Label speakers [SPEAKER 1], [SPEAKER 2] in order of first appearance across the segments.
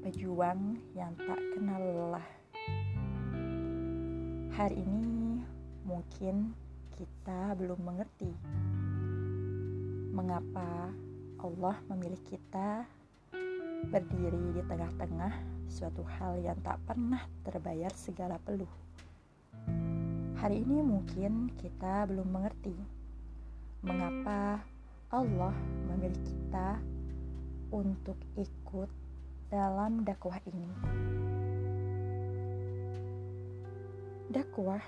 [SPEAKER 1] berjuang yang tak kenal lelah. Hari ini mungkin kita belum mengerti mengapa Allah memilih kita berdiri di tengah-tengah suatu hal yang tak pernah terbayar segala peluh. Hari ini mungkin kita belum mengerti mengapa Allah memilih kita untuk ikut dalam dakwah ini. Dakwah,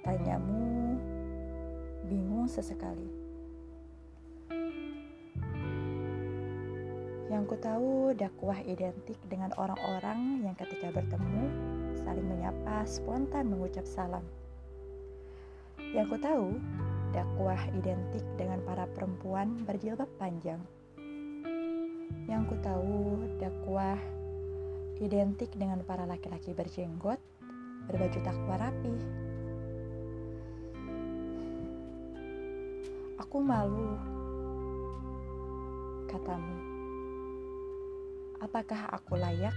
[SPEAKER 1] tanyamu bingung sesekali. Yang ku tahu dakwah identik dengan orang-orang yang ketika bertemu saling menyapa spontan mengucap salam. Yang ku tahu dakwah identik dengan para perempuan berjilbab panjang yang ku tahu dakwah identik dengan para laki-laki berjenggot, berbaju takwa rapi. Aku malu, katamu. Apakah aku layak?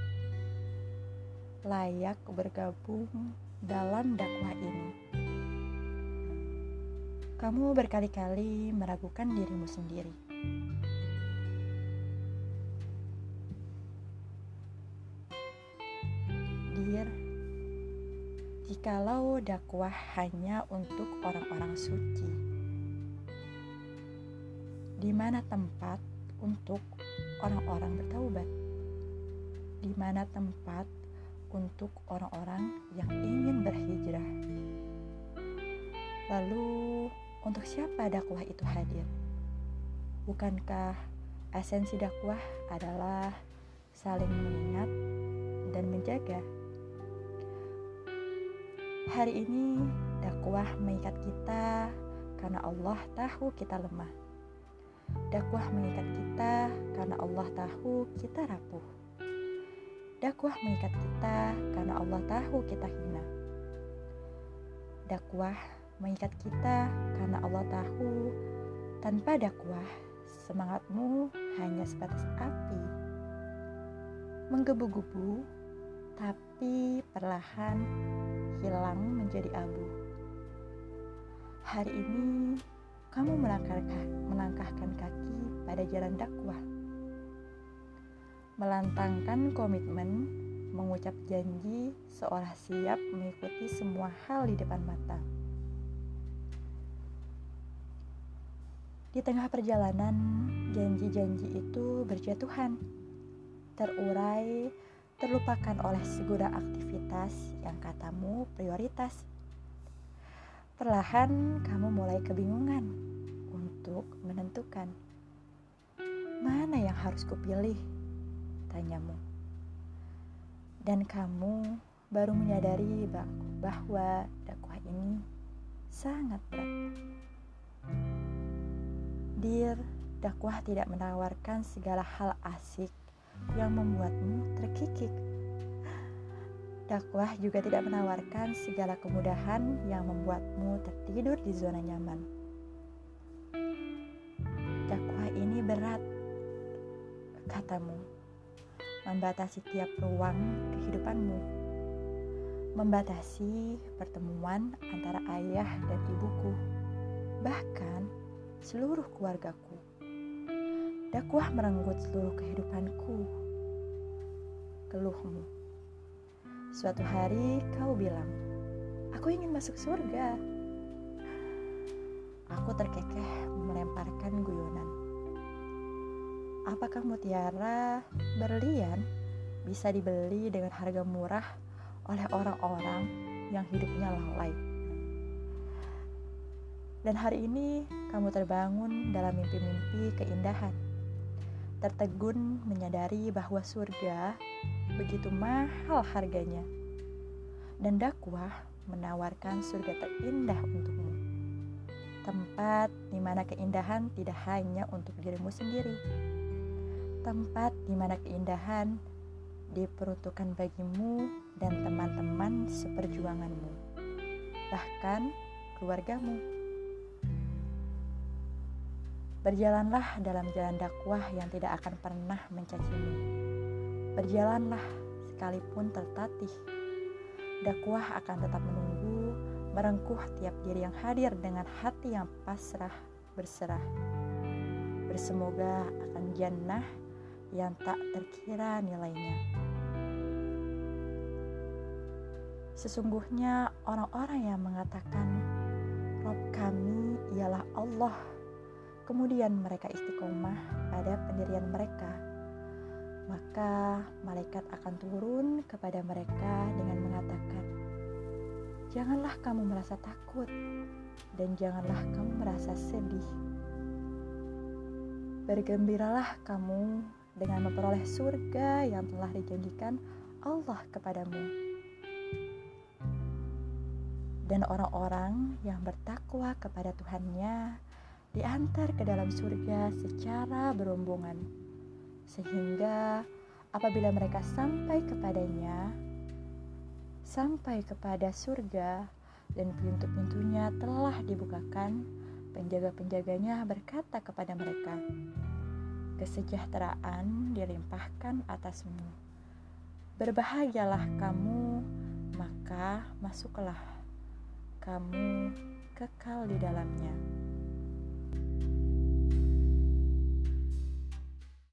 [SPEAKER 1] Layak bergabung dalam dakwah ini. Kamu berkali-kali meragukan dirimu sendiri. Jikalau dakwah hanya untuk orang-orang suci, di mana tempat untuk orang-orang bertaubat? Di mana tempat untuk orang-orang yang ingin berhijrah? Lalu, untuk siapa dakwah itu hadir? Bukankah esensi dakwah adalah saling mengingat dan menjaga? Hari ini dakwah mengikat kita karena Allah tahu kita lemah. Dakwah mengikat kita karena Allah tahu kita rapuh. Dakwah mengikat kita karena Allah tahu kita hina. Dakwah mengikat kita karena Allah tahu tanpa dakwah semangatmu hanya sebatas api. Menggebu-gebu tapi perlahan hilang menjadi abu. Hari ini kamu melangkahkan, melangkahkan kaki pada jalan dakwah. Melantangkan komitmen, mengucap janji seolah siap mengikuti semua hal di depan mata. Di tengah perjalanan, janji-janji itu berjatuhan, terurai terlupakan oleh segudang aktivitas yang katamu prioritas. Perlahan kamu mulai kebingungan untuk menentukan mana yang harus kupilih, tanyamu. Dan kamu baru menyadari bahwa dakwah ini sangat berat. Dir, dakwah tidak menawarkan segala hal asik yang membuatmu terkikik. Dakwah juga tidak menawarkan segala kemudahan yang membuatmu tertidur di zona nyaman. Dakwah ini berat, katamu, membatasi tiap ruang kehidupanmu, membatasi pertemuan antara ayah dan ibuku, bahkan seluruh keluargaku. Dakwah merenggut seluruh kehidupanku. Keluhmu. Suatu hari kau bilang, aku ingin masuk surga. Aku terkekeh melemparkan guyonan. Apakah mutiara berlian bisa dibeli dengan harga murah oleh orang-orang yang hidupnya lalai? Dan hari ini kamu terbangun dalam mimpi-mimpi keindahan tertegun menyadari bahwa surga begitu mahal harganya. Dan dakwah menawarkan surga terindah untukmu. Tempat di mana keindahan tidak hanya untuk dirimu sendiri. Tempat di mana keindahan diperuntukkan bagimu dan teman-teman seperjuanganmu. Bahkan keluargamu. Berjalanlah dalam jalan dakwah yang tidak akan pernah mencacimu. Berjalanlah sekalipun tertatih. Dakwah akan tetap menunggu, merengkuh tiap diri yang hadir dengan hati yang pasrah berserah. Bersemoga akan jannah yang tak terkira nilainya. Sesungguhnya orang-orang yang mengatakan Rob kami ialah Allah Kemudian mereka istiqomah pada pendirian mereka. Maka malaikat akan turun kepada mereka dengan mengatakan Janganlah kamu merasa takut dan janganlah kamu merasa sedih. Bergembiralah kamu dengan memperoleh surga yang telah dijanjikan Allah kepadamu. Dan orang-orang yang bertakwa kepada Tuhannya diantar ke dalam surga secara berombongan, sehingga apabila mereka sampai kepadanya, sampai kepada surga dan pintu-pintunya telah dibukakan, penjaga-penjaganya berkata kepada mereka, "Kesejahteraan dilimpahkan atasmu. Berbahagialah kamu, maka masuklah." kamu kekal di dalamnya.